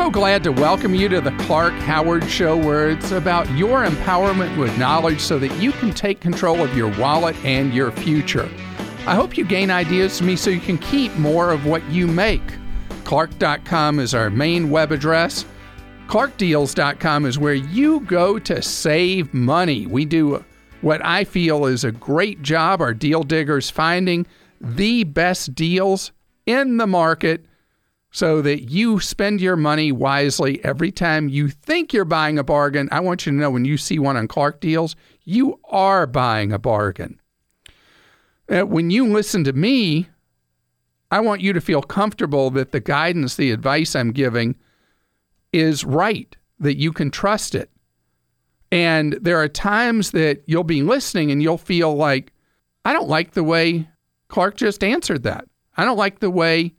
so glad to welcome you to the Clark Howard Show, where it's about your empowerment with knowledge so that you can take control of your wallet and your future. I hope you gain ideas from me so you can keep more of what you make. Clark.com is our main web address. ClarkDeals.com is where you go to save money. We do what I feel is a great job, our deal diggers, finding the best deals in the market so that you spend your money wisely every time you think you're buying a bargain. I want you to know when you see one on Clark Deals, you are buying a bargain. Uh, when you listen to me, I want you to feel comfortable that the guidance, the advice I'm giving is right, that you can trust it. And there are times that you'll be listening and you'll feel like, I don't like the way Clark just answered that. I don't like the way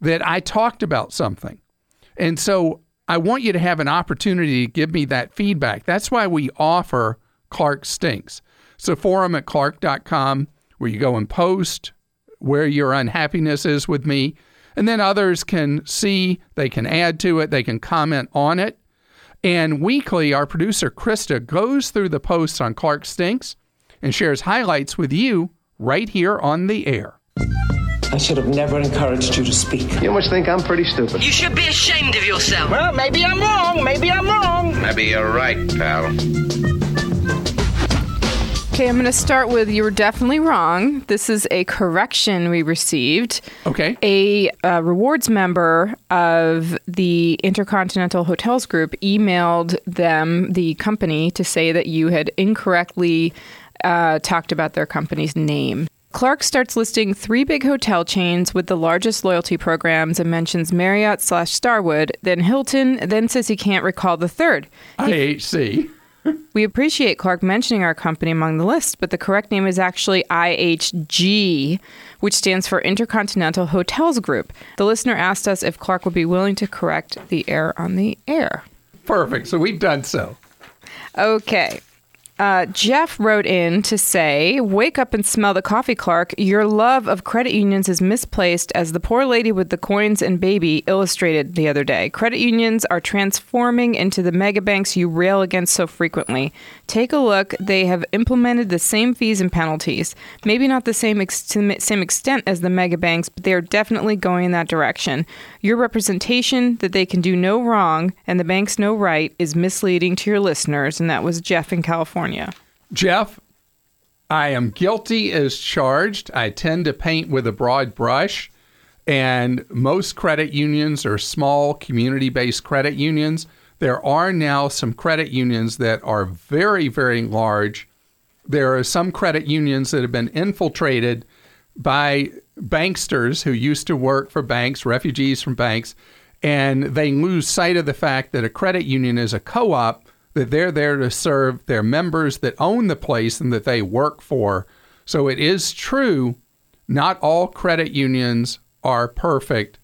that I talked about something. And so I want you to have an opportunity to give me that feedback. That's why we offer Clark Stinks. So forum at clark.com where you go and post where your unhappiness is with me. And then others can see, they can add to it, they can comment on it. And weekly, our producer Krista goes through the posts on Clark Stinks and shares highlights with you right here on the air. I should have never encouraged you to speak. You must think I'm pretty stupid. You should be ashamed of yourself. Well, maybe I'm wrong. Maybe I'm wrong. Maybe you're right, pal. Okay, I'm going to start with you were definitely wrong. This is a correction we received. Okay. A uh, rewards member of the Intercontinental Hotels Group emailed them, the company, to say that you had incorrectly uh, talked about their company's name. Clark starts listing three big hotel chains with the largest loyalty programs and mentions Marriott slash Starwood, then Hilton, then says he can't recall the third. IHC. We appreciate Clark mentioning our company among the list, but the correct name is actually IHG, which stands for Intercontinental Hotels Group. The listener asked us if Clark would be willing to correct the error on the air. Perfect. So we've done so. Okay. Uh, Jeff wrote in to say, Wake up and smell the coffee, Clark. Your love of credit unions is misplaced, as the poor lady with the coins and baby illustrated the other day. Credit unions are transforming into the mega banks you rail against so frequently. Take a look. They have implemented the same fees and penalties. Maybe not the same, ex- same extent as the mega banks, but they are definitely going in that direction. Your representation that they can do no wrong and the banks no right is misleading to your listeners. And that was Jeff in California. Jeff, I am guilty as charged. I tend to paint with a broad brush, and most credit unions are small community based credit unions. There are now some credit unions that are very, very large. There are some credit unions that have been infiltrated by banksters who used to work for banks, refugees from banks, and they lose sight of the fact that a credit union is a co op that they're there to serve their members that own the place and that they work for. So it is true, not all credit unions are perfect,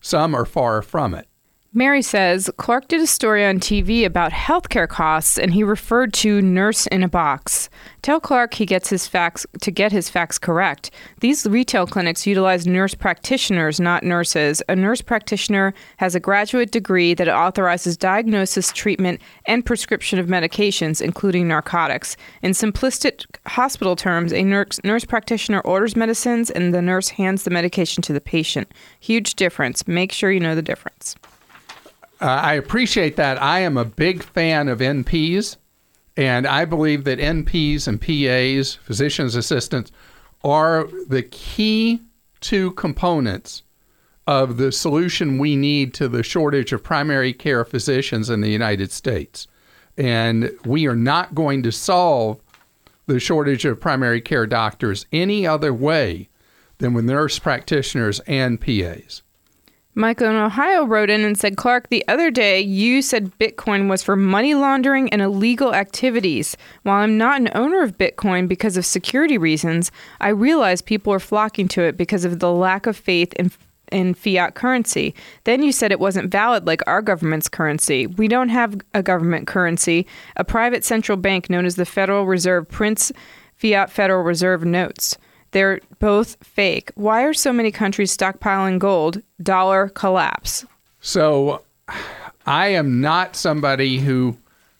some are far from it. Mary says Clark did a story on TV about healthcare costs and he referred to nurse in a box. Tell Clark he gets his facts to get his facts correct. These retail clinics utilize nurse practitioners, not nurses. A nurse practitioner has a graduate degree that authorizes diagnosis, treatment, and prescription of medications, including narcotics. In simplistic hospital terms, a nurse, nurse practitioner orders medicines and the nurse hands the medication to the patient. Huge difference. Make sure you know the difference. Uh, I appreciate that. I am a big fan of NPs, and I believe that NPs and PAs, physician's assistants, are the key two components of the solution we need to the shortage of primary care physicians in the United States. And we are not going to solve the shortage of primary care doctors any other way than with nurse practitioners and PAs. Michael in Ohio wrote in and said, Clark, the other day you said Bitcoin was for money laundering and illegal activities. While I'm not an owner of Bitcoin because of security reasons, I realize people are flocking to it because of the lack of faith in in fiat currency. Then you said it wasn't valid like our government's currency. We don't have a government currency. A private central bank known as the Federal Reserve prints fiat Federal Reserve notes. They're both fake. Why are so many countries stockpiling gold? Dollar collapse. So I am not somebody who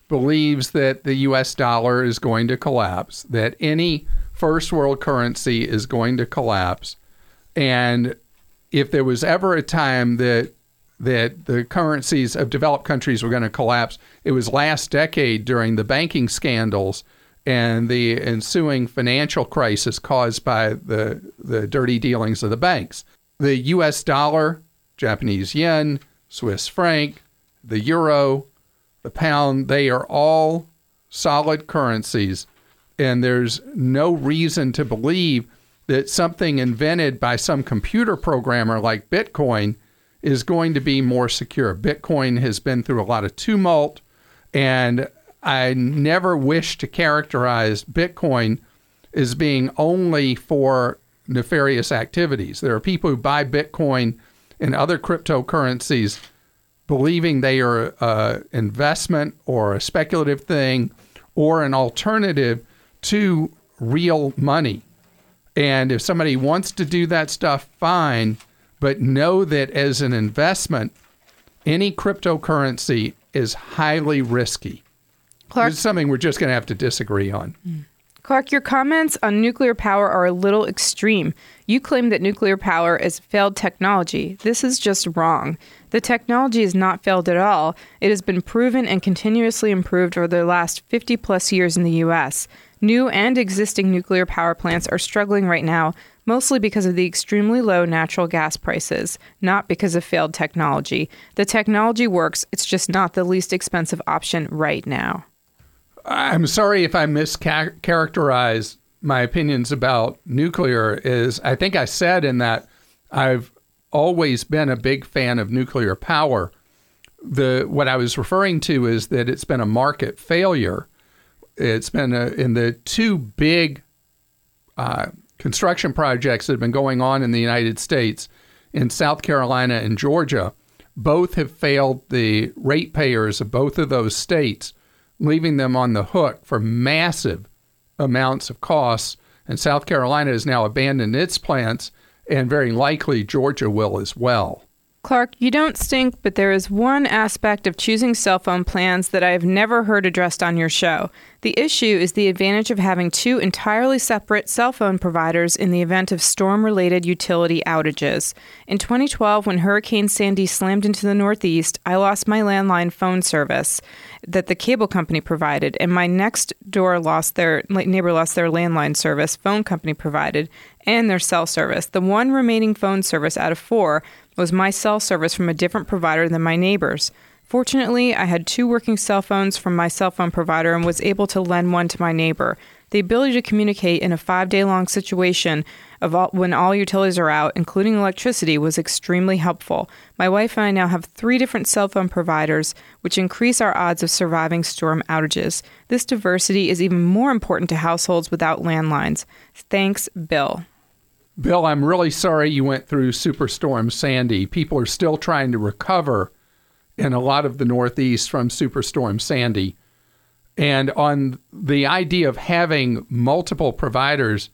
believes that the US dollar is going to collapse, that any first world currency is going to collapse. And if there was ever a time that that the currencies of developed countries were going to collapse, it was last decade during the banking scandals and the ensuing financial crisis caused by the the dirty dealings of the banks. The US dollar, Japanese yen, Swiss franc, the euro, the pound, they are all solid currencies. And there's no reason to believe that something invented by some computer programmer like Bitcoin is going to be more secure. Bitcoin has been through a lot of tumult, and I never wish to characterize Bitcoin as being only for nefarious activities. There are people who buy Bitcoin and other cryptocurrencies believing they are an investment or a speculative thing or an alternative to real money. And if somebody wants to do that stuff, fine, but know that as an investment, any cryptocurrency is highly risky. Clark, It's something we're just going to have to disagree on. Mm. Clark, your comments on nuclear power are a little extreme. You claim that nuclear power is failed technology. This is just wrong. The technology is not failed at all. It has been proven and continuously improved over the last 50 plus years in the U.S. New and existing nuclear power plants are struggling right now, mostly because of the extremely low natural gas prices, not because of failed technology. The technology works, it's just not the least expensive option right now. I'm sorry if I mischaracterized my opinions about nuclear. Is I think I said in that I've always been a big fan of nuclear power. The what I was referring to is that it's been a market failure. It's been a, in the two big uh, construction projects that have been going on in the United States, in South Carolina and Georgia. Both have failed the ratepayers of both of those states leaving them on the hook for massive amounts of costs. And South Carolina has now abandoned its plants, and very likely Georgia will as well. Clark, you don't stink, but there is one aspect of choosing cell phone plans that I have never heard addressed on your show. The issue is the advantage of having two entirely separate cell phone providers in the event of storm related utility outages. In 2012, when Hurricane Sandy slammed into the Northeast, I lost my landline phone service that the cable company provided, and my next door lost their neighbor lost their landline service phone company provided and their cell service. The one remaining phone service out of four was my cell service from a different provider than my neighbor's. Fortunately, I had two working cell phones from my cell phone provider and was able to lend one to my neighbor. The ability to communicate in a five day long situation of all, when all utilities are out, including electricity, was extremely helpful. My wife and I now have three different cell phone providers, which increase our odds of surviving storm outages. This diversity is even more important to households without landlines. Thanks, Bill. Bill, I'm really sorry you went through Superstorm Sandy. People are still trying to recover in a lot of the Northeast from Superstorm Sandy. And on the idea of having multiple providers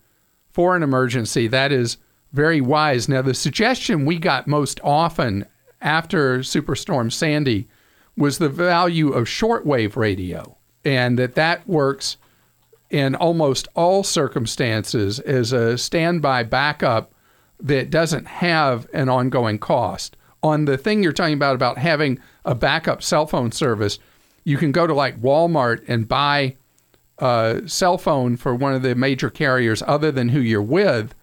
for an emergency, that is very wise. Now, the suggestion we got most often after Superstorm Sandy was the value of shortwave radio, and that that works in almost all circumstances as a standby backup that doesn't have an ongoing cost. On the thing you're talking about about having a backup cell phone service, you can go to like Walmart and buy a cell phone for one of the major carriers other than who you're with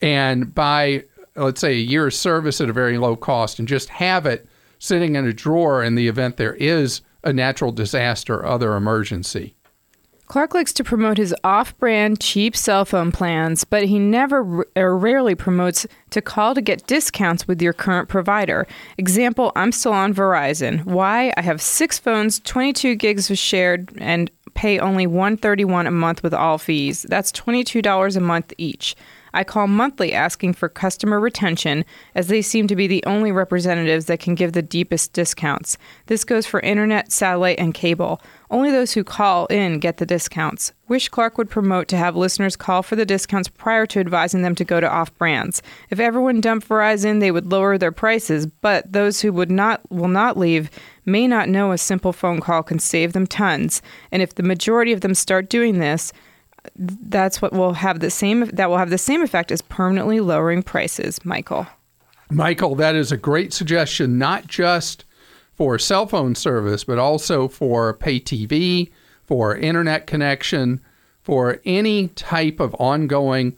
and buy let's say a year's service at a very low cost and just have it sitting in a drawer in the event there is a natural disaster or other emergency. Clark likes to promote his off brand, cheap cell phone plans, but he never or rarely promotes to call to get discounts with your current provider. Example, I'm still on Verizon. Why? I have six phones, 22 gigs of shared, and pay only 131 a month with all fees. That's $22 a month each. I call monthly asking for customer retention, as they seem to be the only representatives that can give the deepest discounts. This goes for internet, satellite, and cable. Only those who call in get the discounts. Wish Clark would promote to have listeners call for the discounts prior to advising them to go to off brands. If everyone dumped Verizon, they would lower their prices, but those who would not will not leave may not know a simple phone call can save them tons. And if the majority of them start doing this, that's what will have the same that will have the same effect as permanently lowering prices, Michael. Michael, that is a great suggestion, not just for cell phone service, but also for pay TV, for internet connection, for any type of ongoing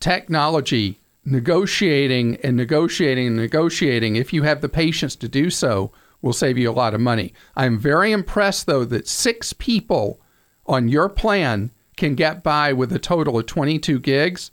technology, negotiating and negotiating and negotiating, if you have the patience to do so, will save you a lot of money. I'm very impressed, though, that six people on your plan can get by with a total of 22 gigs.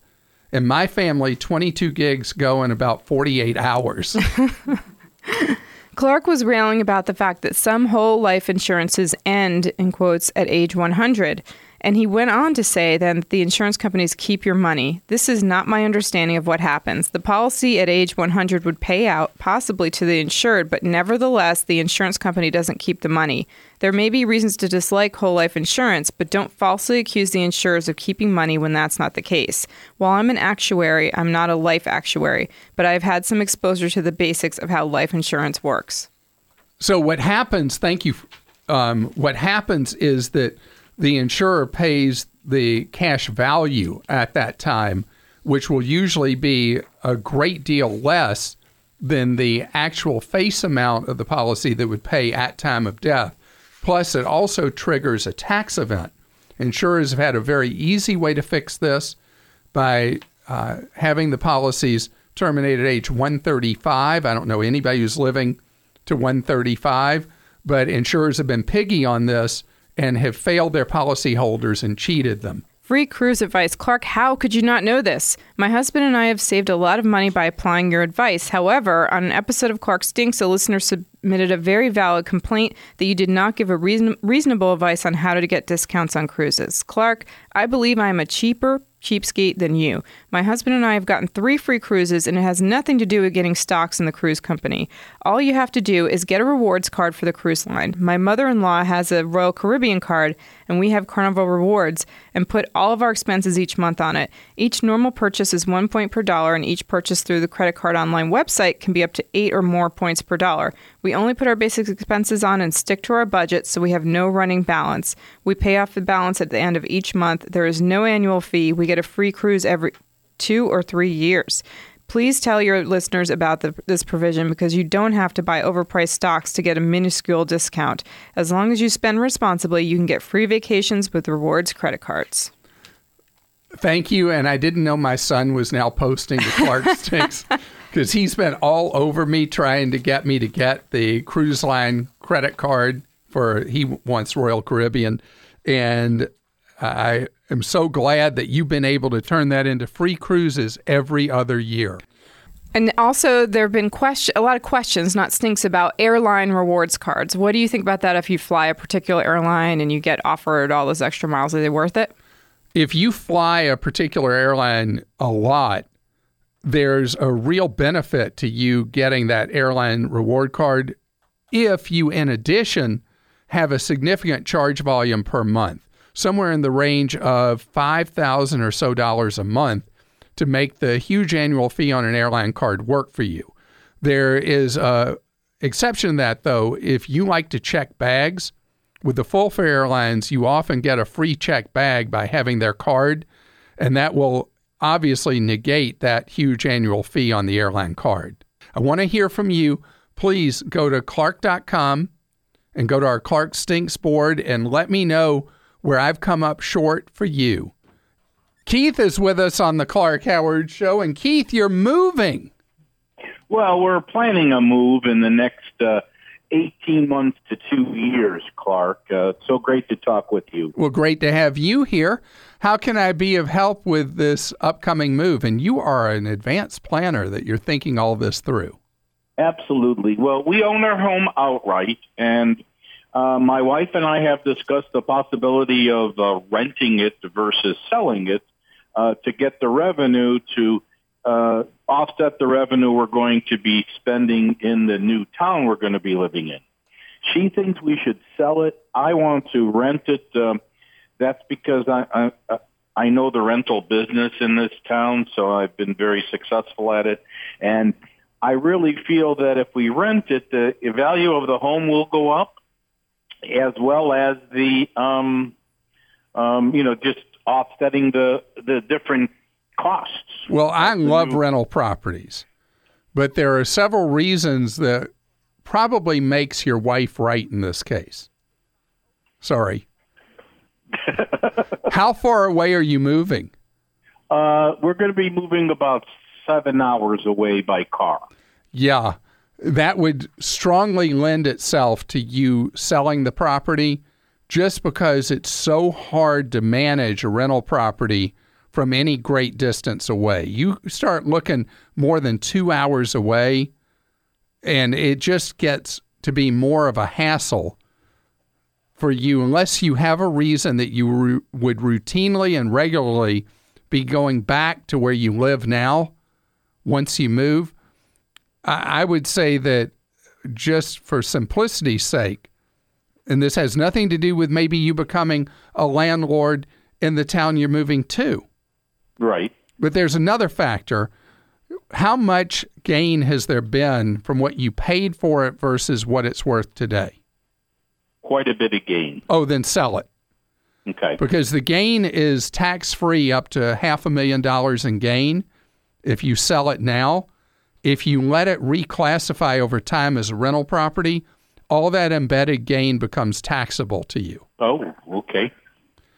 In my family, 22 gigs go in about 48 hours. Clark was railing about the fact that some whole life insurances end, in quotes, at age 100. And he went on to say then that the insurance companies keep your money. This is not my understanding of what happens. The policy at age 100 would pay out, possibly to the insured, but nevertheless, the insurance company doesn't keep the money. There may be reasons to dislike whole life insurance, but don't falsely accuse the insurers of keeping money when that's not the case. While I'm an actuary, I'm not a life actuary, but I've had some exposure to the basics of how life insurance works. So, what happens, thank you. Um, what happens is that the insurer pays the cash value at that time, which will usually be a great deal less than the actual face amount of the policy that would pay at time of death. Plus, it also triggers a tax event. Insurers have had a very easy way to fix this by uh, having the policies terminate at age 135. I don't know anybody who's living to 135, but insurers have been piggy on this and have failed their policyholders and cheated them. Free cruise advice. Clark, how could you not know this? My husband and I have saved a lot of money by applying your advice. However, on an episode of Clark Stinks, a listener submitted a very valid complaint that you did not give a reason- reasonable advice on how to get discounts on cruises. Clark, I believe I am a cheaper, cheapskate than you. My husband and I have gotten three free cruises, and it has nothing to do with getting stocks in the cruise company. All you have to do is get a rewards card for the cruise line. My mother in law has a Royal Caribbean card, and we have Carnival Rewards, and put all of our expenses each month on it. Each normal purchase is one point per dollar, and each purchase through the credit card online website can be up to eight or more points per dollar. We only put our basic expenses on and stick to our budget, so we have no running balance. We pay off the balance at the end of each month. There is no annual fee. We get a free cruise every two or three years. Please tell your listeners about the, this provision because you don't have to buy overpriced stocks to get a minuscule discount. As long as you spend responsibly, you can get free vacations with rewards credit cards. Thank you. And I didn't know my son was now posting the Clark Stinks because he's been all over me trying to get me to get the cruise line credit card for he wants Royal Caribbean. And I am so glad that you've been able to turn that into free cruises every other year. And also, there have been question, a lot of questions, not stinks, about airline rewards cards. What do you think about that if you fly a particular airline and you get offered all those extra miles? Are they worth it? If you fly a particular airline a lot, there's a real benefit to you getting that airline reward card if you, in addition, have a significant charge volume per month somewhere in the range of 5000 or so dollars a month to make the huge annual fee on an airline card work for you. There is a exception to that though, if you like to check bags, with the full fare airlines, you often get a free check bag by having their card, and that will obviously negate that huge annual fee on the airline card. I want to hear from you. Please go to clark.com and go to our Clark Stinks board and let me know where I've come up short for you. Keith is with us on the Clark Howard Show. And Keith, you're moving. Well, we're planning a move in the next uh, 18 months to two years, Clark. Uh, so great to talk with you. Well, great to have you here. How can I be of help with this upcoming move? And you are an advanced planner that you're thinking all this through. Absolutely. Well, we own our home outright, and uh, my wife and I have discussed the possibility of uh, renting it versus selling it. uh, to get the revenue to uh, offset the revenue we're going to be spending in the new town we're going to be living in. She thinks we should sell it. I want to rent it. Um, that's because I, I I know the rental business in this town, so I've been very successful at it. And I really feel that if we rent it, the value of the home will go up, as well as the um, um, you know just offsetting the the different costs. Well, I love rental properties, but there are several reasons that probably makes your wife right in this case. Sorry. How far away are you moving? Uh, we're going to be moving about seven hours away by car. Yeah, that would strongly lend itself to you selling the property just because it's so hard to manage a rental property from any great distance away. You start looking more than two hours away, and it just gets to be more of a hassle for you unless you have a reason that you would routinely and regularly be going back to where you live now once you move. I, I would say that just for simplicity's sake, and this has nothing to do with maybe you becoming a landlord in the town you're moving to. Right. But there's another factor. How much gain has there been from what you paid for it versus what it's worth today? Quite a bit of gain. Oh, then sell it. Okay. Because the gain is tax free up to half a million dollars in gain if you sell it now. If you let it reclassify over time as a rental property, all that embedded gain becomes taxable to you. Oh, okay.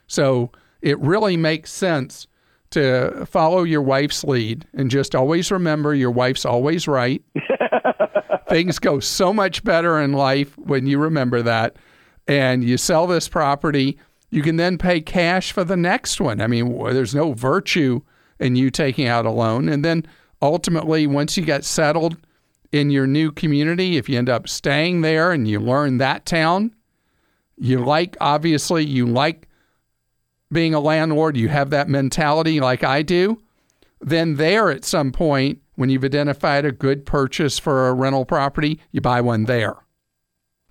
So it really makes sense to follow your wife's lead and just always remember your wife's always right. Things go so much better in life when you remember that. And you sell this property, you can then pay cash for the next one. I mean, there's no virtue in you taking out a loan. And then ultimately, once you get settled in your new community, if you end up staying there and you learn that town, you like, obviously, you like being a landlord, you have that mentality like I do, then there at some point, when you've identified a good purchase for a rental property, you buy one there.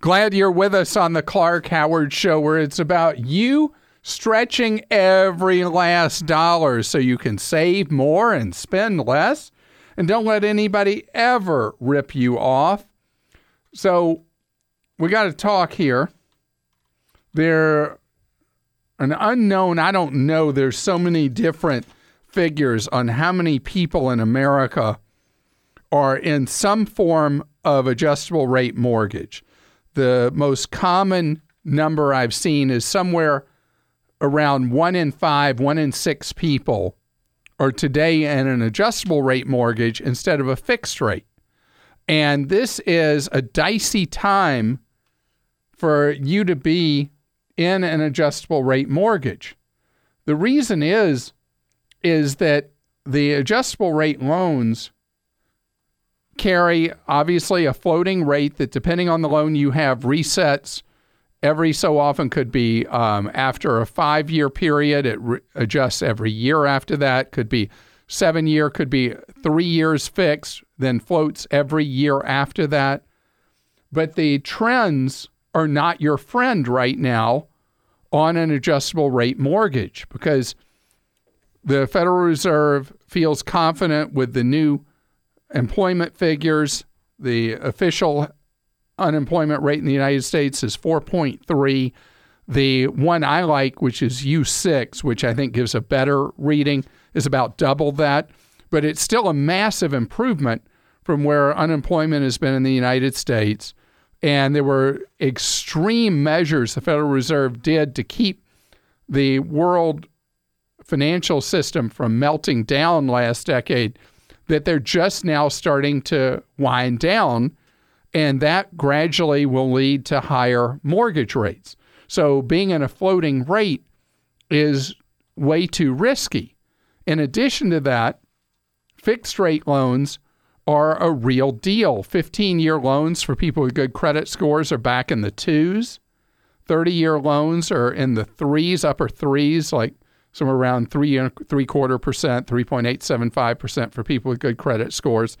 Glad you're with us on the Clark Howard Show, where it's about you stretching every last dollar so you can save more and spend less. And don't let anybody ever rip you off. So, we got to talk here. There an unknown, I don't know, there's so many different figures on how many people in America are in some form of adjustable rate mortgage. The most common number I've seen is somewhere around one in five, one in six people are today in an adjustable rate mortgage instead of a fixed rate. And this is a dicey time for you to be in an adjustable rate mortgage. The reason is is that the adjustable rate loans carry obviously a floating rate that depending on the loan you have resets every so often. Could be um, after a five year period it re- adjusts every year after that. Could be seven year could be three years fixed then floats every year after that. But the trends are not your friend right now on an adjustable rate mortgage because the Federal Reserve feels confident with the new employment figures. The official unemployment rate in the United States is 4.3. The one I like, which is U6, which I think gives a better reading, is about double that. But it's still a massive improvement from where unemployment has been in the United States. And there were extreme measures the Federal Reserve did to keep the world financial system from melting down last decade that they're just now starting to wind down. And that gradually will lead to higher mortgage rates. So being in a floating rate is way too risky. In addition to that, fixed rate loans are a real deal. 15 year loans for people with good credit scores are back in the twos. 30 year loans are in the threes, upper threes, like somewhere around three and three quarter percent, 3.875% for people with good credit scores.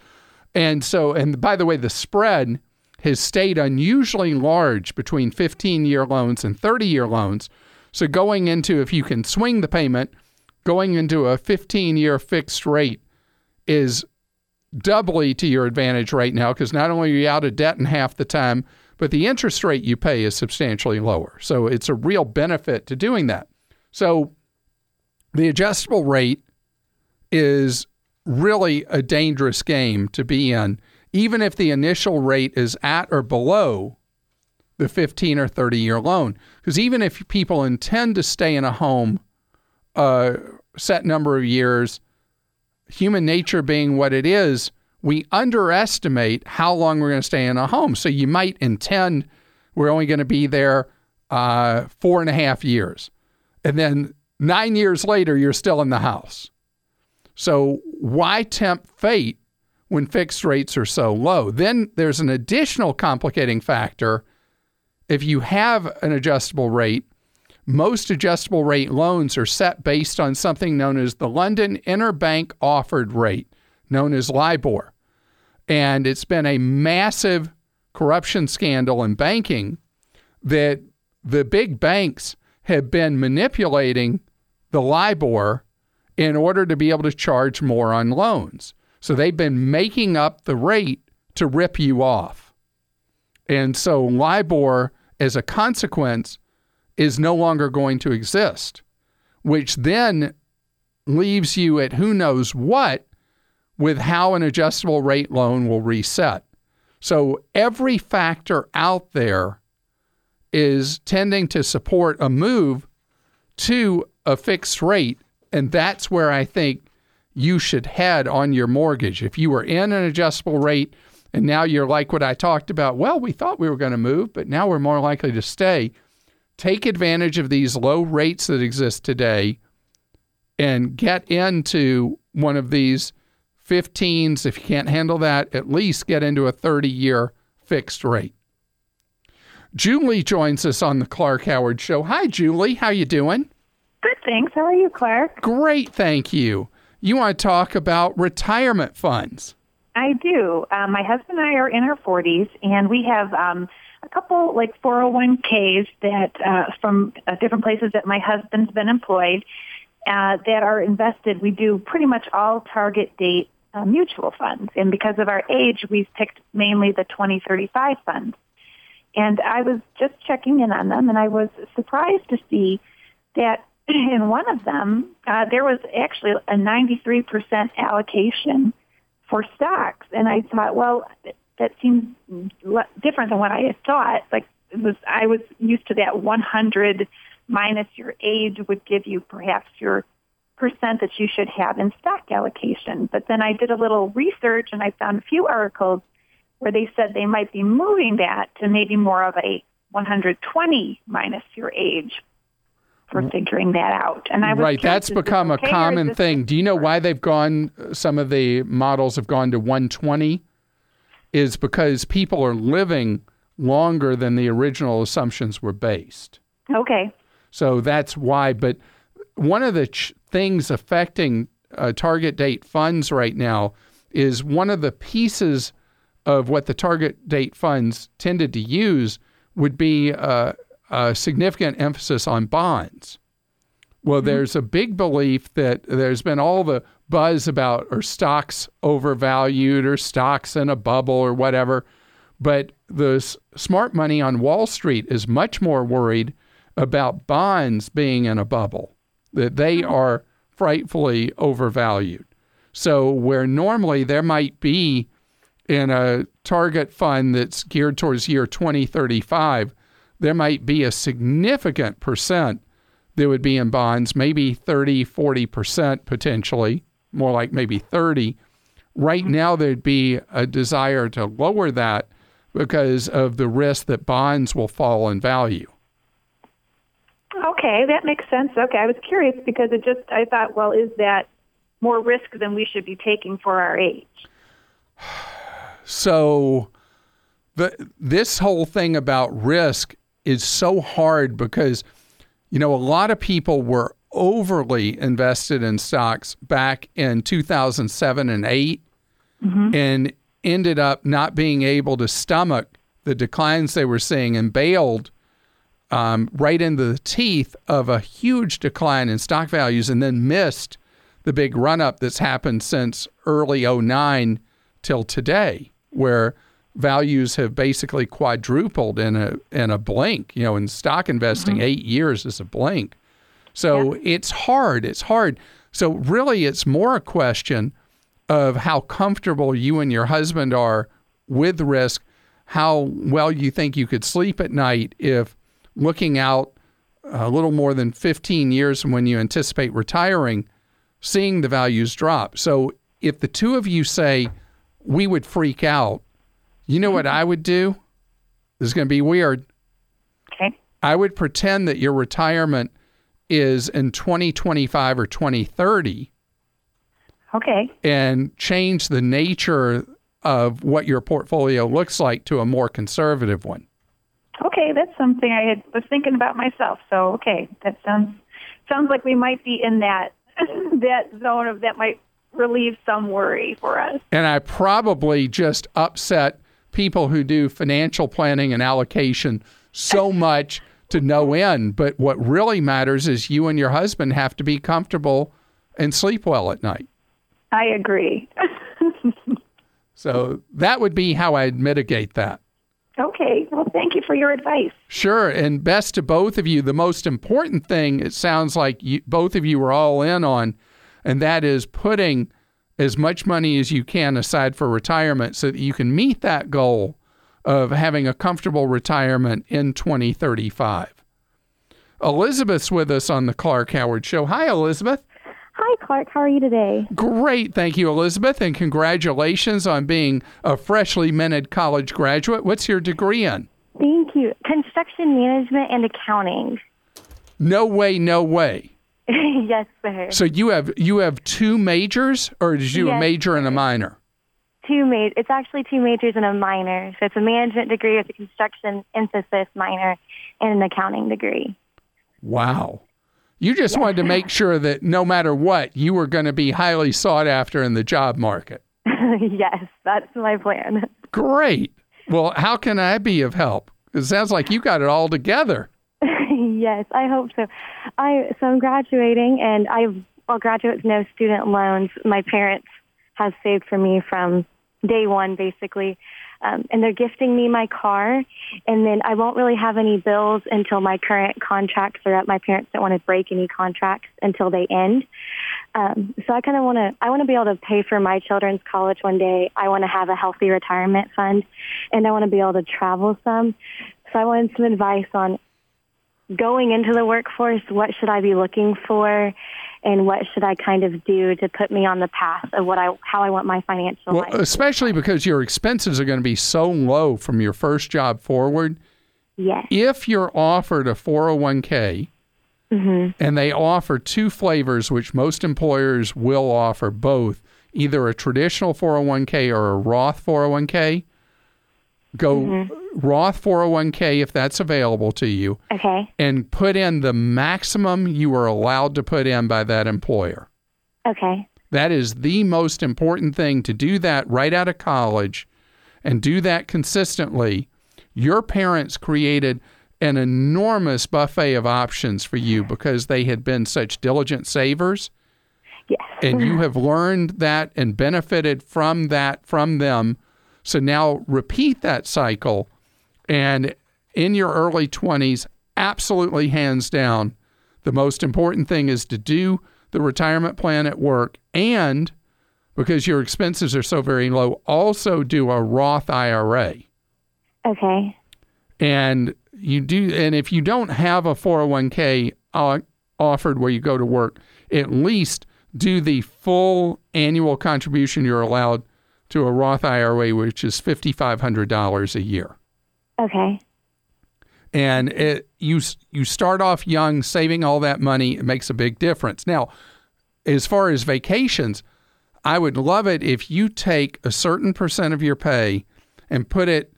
And so, and by the way, the spread has stayed unusually large between 15 year loans and 30 year loans. So, going into, if you can swing the payment, going into a 15 year fixed rate is doubly to your advantage right now because not only are you out of debt in half the time, but the interest rate you pay is substantially lower. So, it's a real benefit to doing that. So, the adjustable rate is really a dangerous game to be in even if the initial rate is at or below the 15 or 30 year loan. Because even if people intend to stay in a home a set number of years, human nature being what it is, we underestimate how long we're going to stay in a home. So you might intend we're only going to be there uh, four and a half years. And then nine years later, you're still in the house. So why tempt fate when fixed rates are so low. Then there's an additional complicating factor. If you have an adjustable rate, most adjustable rate loans are set based on something known as the London Interbank Offered Rate, known as LIBOR. And it's been a massive corruption scandal in banking that the big banks have been manipulating the LIBOR in order to be able to charge more on loans. So they've been making up the rate to rip you off. And so LIBOR, as a consequence, is no longer going to exist, which then leaves you at who knows what with how an adjustable rate loan will reset. So every factor out there is tending to support a move to a fixed rate. And that's where I think you should head on your mortgage. If you were in an adjustable rate and now you're like what I talked about, well, we thought we were going to move, but now we're more likely to stay. Take advantage of these low rates that exist today and get into one of these 15s. If you can't handle that, at least get into a 30 year fixed rate. Julie joins us on the Clark Howard Show. Hi, Julie. How you doing? Good, thanks. How are you, Clark? Great, thank you you want to talk about retirement funds. I do. Um, my husband and I are in our 40s, and we have um, a couple like 401ks that uh, from uh, different places that my husband's been employed uh, that are invested. We do pretty much all target date uh, mutual funds, and because of our age, we've picked mainly the 2035 funds. And I was just checking in on them, and I was surprised to see that in one of them, uh, there was actually a 93% allocation for stocks. And I thought, well, that seems different than what I had thought. Like it was, I was used to that 100 minus your age would give you perhaps your percent that you should have in stock allocation. But then I did a little research and I found a few articles where they said they might be moving that to maybe more of a 120 minus your age for figuring that out. And I was right. That's become okay a common thing. Do you know why they've gone? Some of the models have gone to 120. Is because people are living longer than the original assumptions were based. Okay. So that's why. But one of the ch- things affecting uh, target date funds right now is one of the pieces of what the target date funds tended to use would be uh, a significant emphasis on bonds. Well, mm-hmm. there's a big belief that there's been all the buzz about are stocks overvalued or stocks in a bubble or whatever. But the smart money on Wall Street is much more worried about bonds being in a bubble, that they mm-hmm. are frightfully overvalued. So, where normally there might be in a target fund that's geared towards year 2035, there might be a significant percent that would be in bonds, maybe 30, 40% potentially, more like maybe 30. Right now, there'd be a desire to lower that because of the risk that bonds will fall in value. Okay, that makes sense. Okay, I was curious because it just, I thought, well, is that more risk than we should be taking for our age? So, the, this whole thing about risk is so hard because, you know, a lot of people were overly invested in stocks back in 2007 and 8 and ended up not being able to stomach the declines they were seeing and bailed um, right into the teeth of a huge decline in stock values and then missed the big run up that's happened since early 09 till today, where values have basically quadrupled in a in a blink. You know, in stock investing, mm-hmm. eight years is a blink. So it's hard. It's hard. So really, it's more a question of how comfortable you and your husband are with risk, how well you think you could sleep at night if looking out a little more than 15 years from when you anticipate retiring, seeing the values drop. So if the two of you say, we would freak out, you know what mm-hmm. I would do? This is going to be weird. Okay. I would pretend that your retirement is in 2025 or 2030 Okay. and change the nature of what your portfolio looks like to a more conservative one. Okay, that's something I had, was thinking about myself. So, okay, that sounds sounds like we might be in that that zone of that might relieve some worry for us. And I probably just upset people who do financial planning and allocation so much to no end. But what really matters is you and your husband have to be comfortable and sleep well at night. I agree. So that would be how I'd mitigate that. okay. Well, thank you for your advice. Sure, and best to both of you. The most important thing, it sounds like you, both of you are all in on, and that is putting as much money as you can aside for retirement so that you can meet that goal of having a comfortable retirement in 2035. Elizabeth's with us on the Clark Howard Show. Hi, Elizabeth. Hi, Clark. How are you today? Great. Thank you, Elizabeth, and congratulations on being a freshly minted college graduate. What's your degree in? Thank you. Construction management and accounting. No way, no way. yes, sir. So you have you have two majors, or did you a Yes, major and a minor? Two ma- It's actually two majors and a minor. So it's a management degree with a construction emphasis minor and an accounting degree. Wow. You just wanted to make sure that no matter what, you were going to be highly sought after in the job market. yes, that's my plan. Great. Well, how can I be of help? It sounds like you got it all together. Yes, I hope so. I so I'm graduating, and I've I'll graduate with no student loans. My parents have saved for me from day one, basically, um, and they're gifting me my car. And then I won't really have any bills until my current contracts are up. My parents don't want to break any contracts until they end. Um, so I kind of want to. I want to be able to pay for my children's college one day. I want to have a healthy retirement fund, and I want to be able to travel some. So I wanted some advice on going into the workforce, what should I be looking for, and what should I kind of do to put me on the path of what I how I want my financial Well, life. especially because your expenses are going to be so low from your first job forward. Yes. If you're offered a 401k mm-hmm. and they offer two flavors, which most employers will offer both, either a traditional 401k or a Roth 401k, go mm-hmm. Roth 401k if that's available to you Okay. and put in the maximum you are allowed to put in by that employer. Okay. That is the most important thing to do that right out of college and do that consistently. Your parents created an enormous buffet of options for you because they had been such diligent savers Yes. and you have learned that and benefited from that from them. So now repeat that cycle and in your early 20s, absolutely hands down, the most important thing is to do the retirement plan at work and because your expenses are so very low, also do a Roth IRA. Okay. And you do and if you don't have a 401k uh, offered where you go to work, at least do the full annual contribution you're allowed to a Roth IRA which is $5500 a year. Okay. and it, you you start off young saving all that money it makes a big difference now as far as vacations i would love it if you take a certain percent of your pay and put it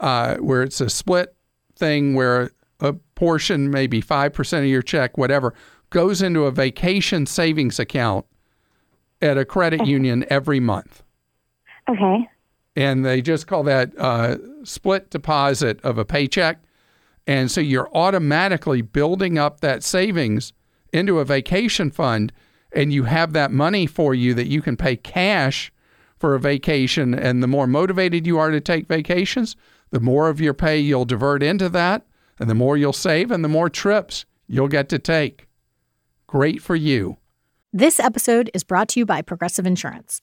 uh, where it's a split thing where a portion maybe 5% of your check whatever goes into a vacation savings account at a credit union every month. Okay. And they just call that uh, split deposit of a paycheck. And so you're automatically building up that savings into a vacation fund, and you have that money for you that you can pay cash for a vacation. And the more motivated you are to take vacations, the more of your pay you'll divert into that, and the more you'll save, and the more trips you'll get to take. Great for you. This episode is brought to you by Progressive Insurance.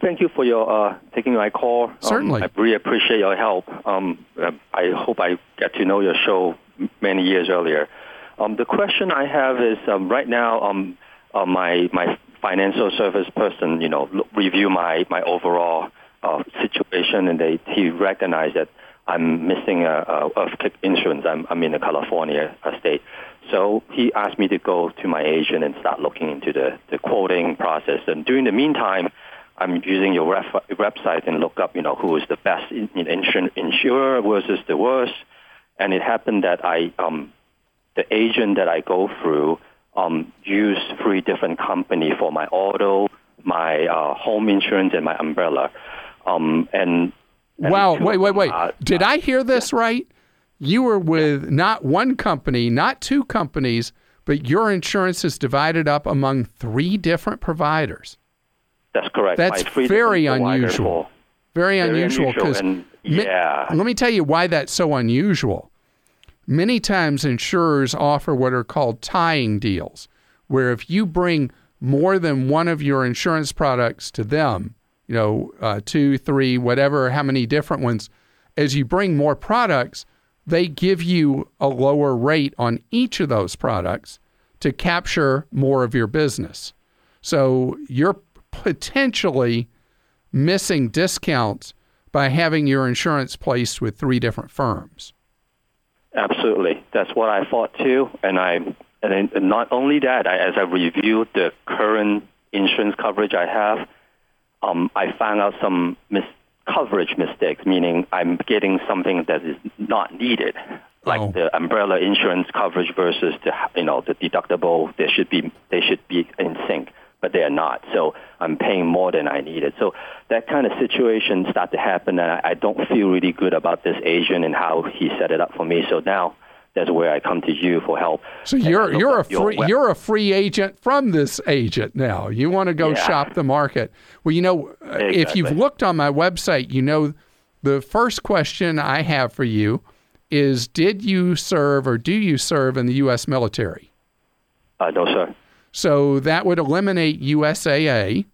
Thank you for your uh, taking my call. Certainly. Um, I really appreciate your help. Um, uh, I hope I get to know your show many years earlier. Um, the question I have is um, right now, um, uh, my my financial service person, you know, look, review my my overall uh, situation, and they he recognized that I'm missing a, a earthquake insurance. I'm, I'm in the California state. So he asked me to go to my agent and start looking into the, the quoting process. And during the meantime, I'm using your ref- website and look up, you know, who is the best in, in insur- insurer versus the worst. And it happened that I, um, the agent that I go through, um, use three different company for my auto, my uh, home insurance, and my umbrella. Um, and, and wow, wait, wait, wait. are- Did I hear this right? You were with not one company, not two companies, but your insurance is divided up among three different providers. That's correct. That's My three very unusual. Very, Very unusual unusual, because yeah. let me tell you why that's so unusual. Many times insurers offer what are called tying deals, where if you bring more than one of your insurance products to them, you know, uh, two, three, whatever, how many different ones, as you bring more products, they give you a lower rate on each of those products to capture more of your business. So you're potentially missing discounts by having your insurance placed with three different firms. Absolutely, that's what I thought too. And I, and then not only that, I, as I reviewed the current insurance coverage I have, um, I found out some mis- coverage mistakes, meaning I'm getting something that is not needed, like Oh. the umbrella insurance coverage versus the you know the deductible. They should be they should be in sync, but they are not. So I'm paying more than I needed. So that kind of situation start to happen, and I, I don't feel really good about this agent and how he set it up for me. So now that's where I come to you for help. So you're you're a free you're a free agent from this agent now. You want to go Yeah. shop the market. Well, you know, uh, if you've looked on my website, you know the first question I have for you is did you serve or do you serve in the US military? Uh, no, sir. So that would eliminate USAA.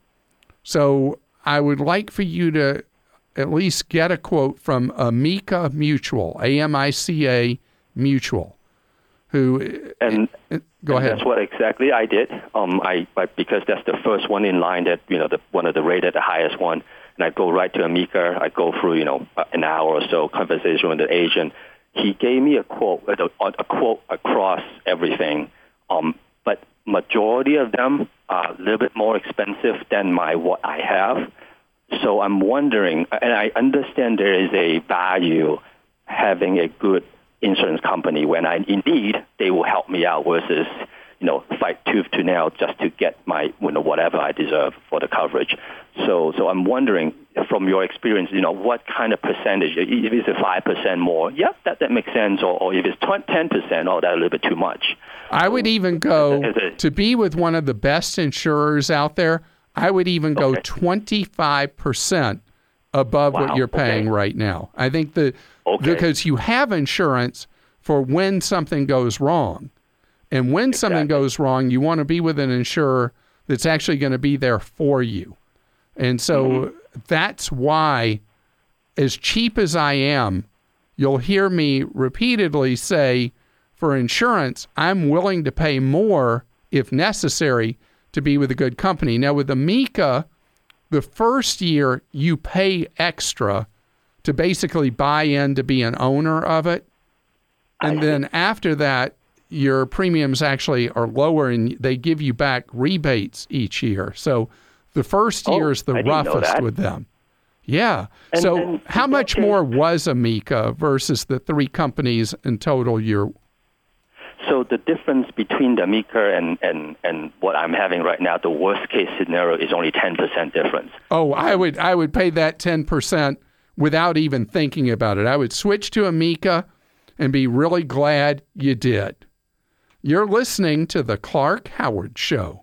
So I would like for you to at least get a quote from Amica Mutual, A M I C A Mutual, who And go and ahead. That's what exactly I did. Um, I, I because that's the first one in line that you know the one of the rated the highest one, and I go right to Amica. I go through you know an hour or so conversation with the agent. He gave me a quote a, a quote across everything, um, majority of them are a little bit more expensive than my what I have. So I'm wondering, and I understand there is a value having a good insurance company when I in need they will help me out versus you know fight tooth to nail just to get my you know whatever I deserve for the coverage. So so I'm wondering from your experience, you know, what kind of percentage? If it's a five percent more, yep, that, that makes sense. Or, or if it's ten percent, oh, that's a little bit too much. I would even go to be with one of the best insurers out there. I would even go twenty five percent above Wow, what you're paying okay. right now. I think the Okay. because you have insurance for when something goes wrong. And when something goes wrong, you want to be with an insurer that's actually going to be there for you. And so Mm-hmm. That's why, as cheap as I am, you'll hear me repeatedly say, for insurance, I'm willing to pay more if necessary to be with a good company. Now, with Amica, the first year you pay extra to basically buy in to be an owner of it. And then after that, your premiums actually are lower and they give you back rebates each year. So the first Oh, year is the I roughest with them. Yeah. And- so and how much case- more was Amica versus the three companies in total you're So the difference between the Amica and, and, and what I'm having right now, the worst case scenario is only 10% difference. Oh, I would I would pay that 10% without even thinking about it. I would switch to Amica and be really glad you did. You're listening to the Clark Howard show.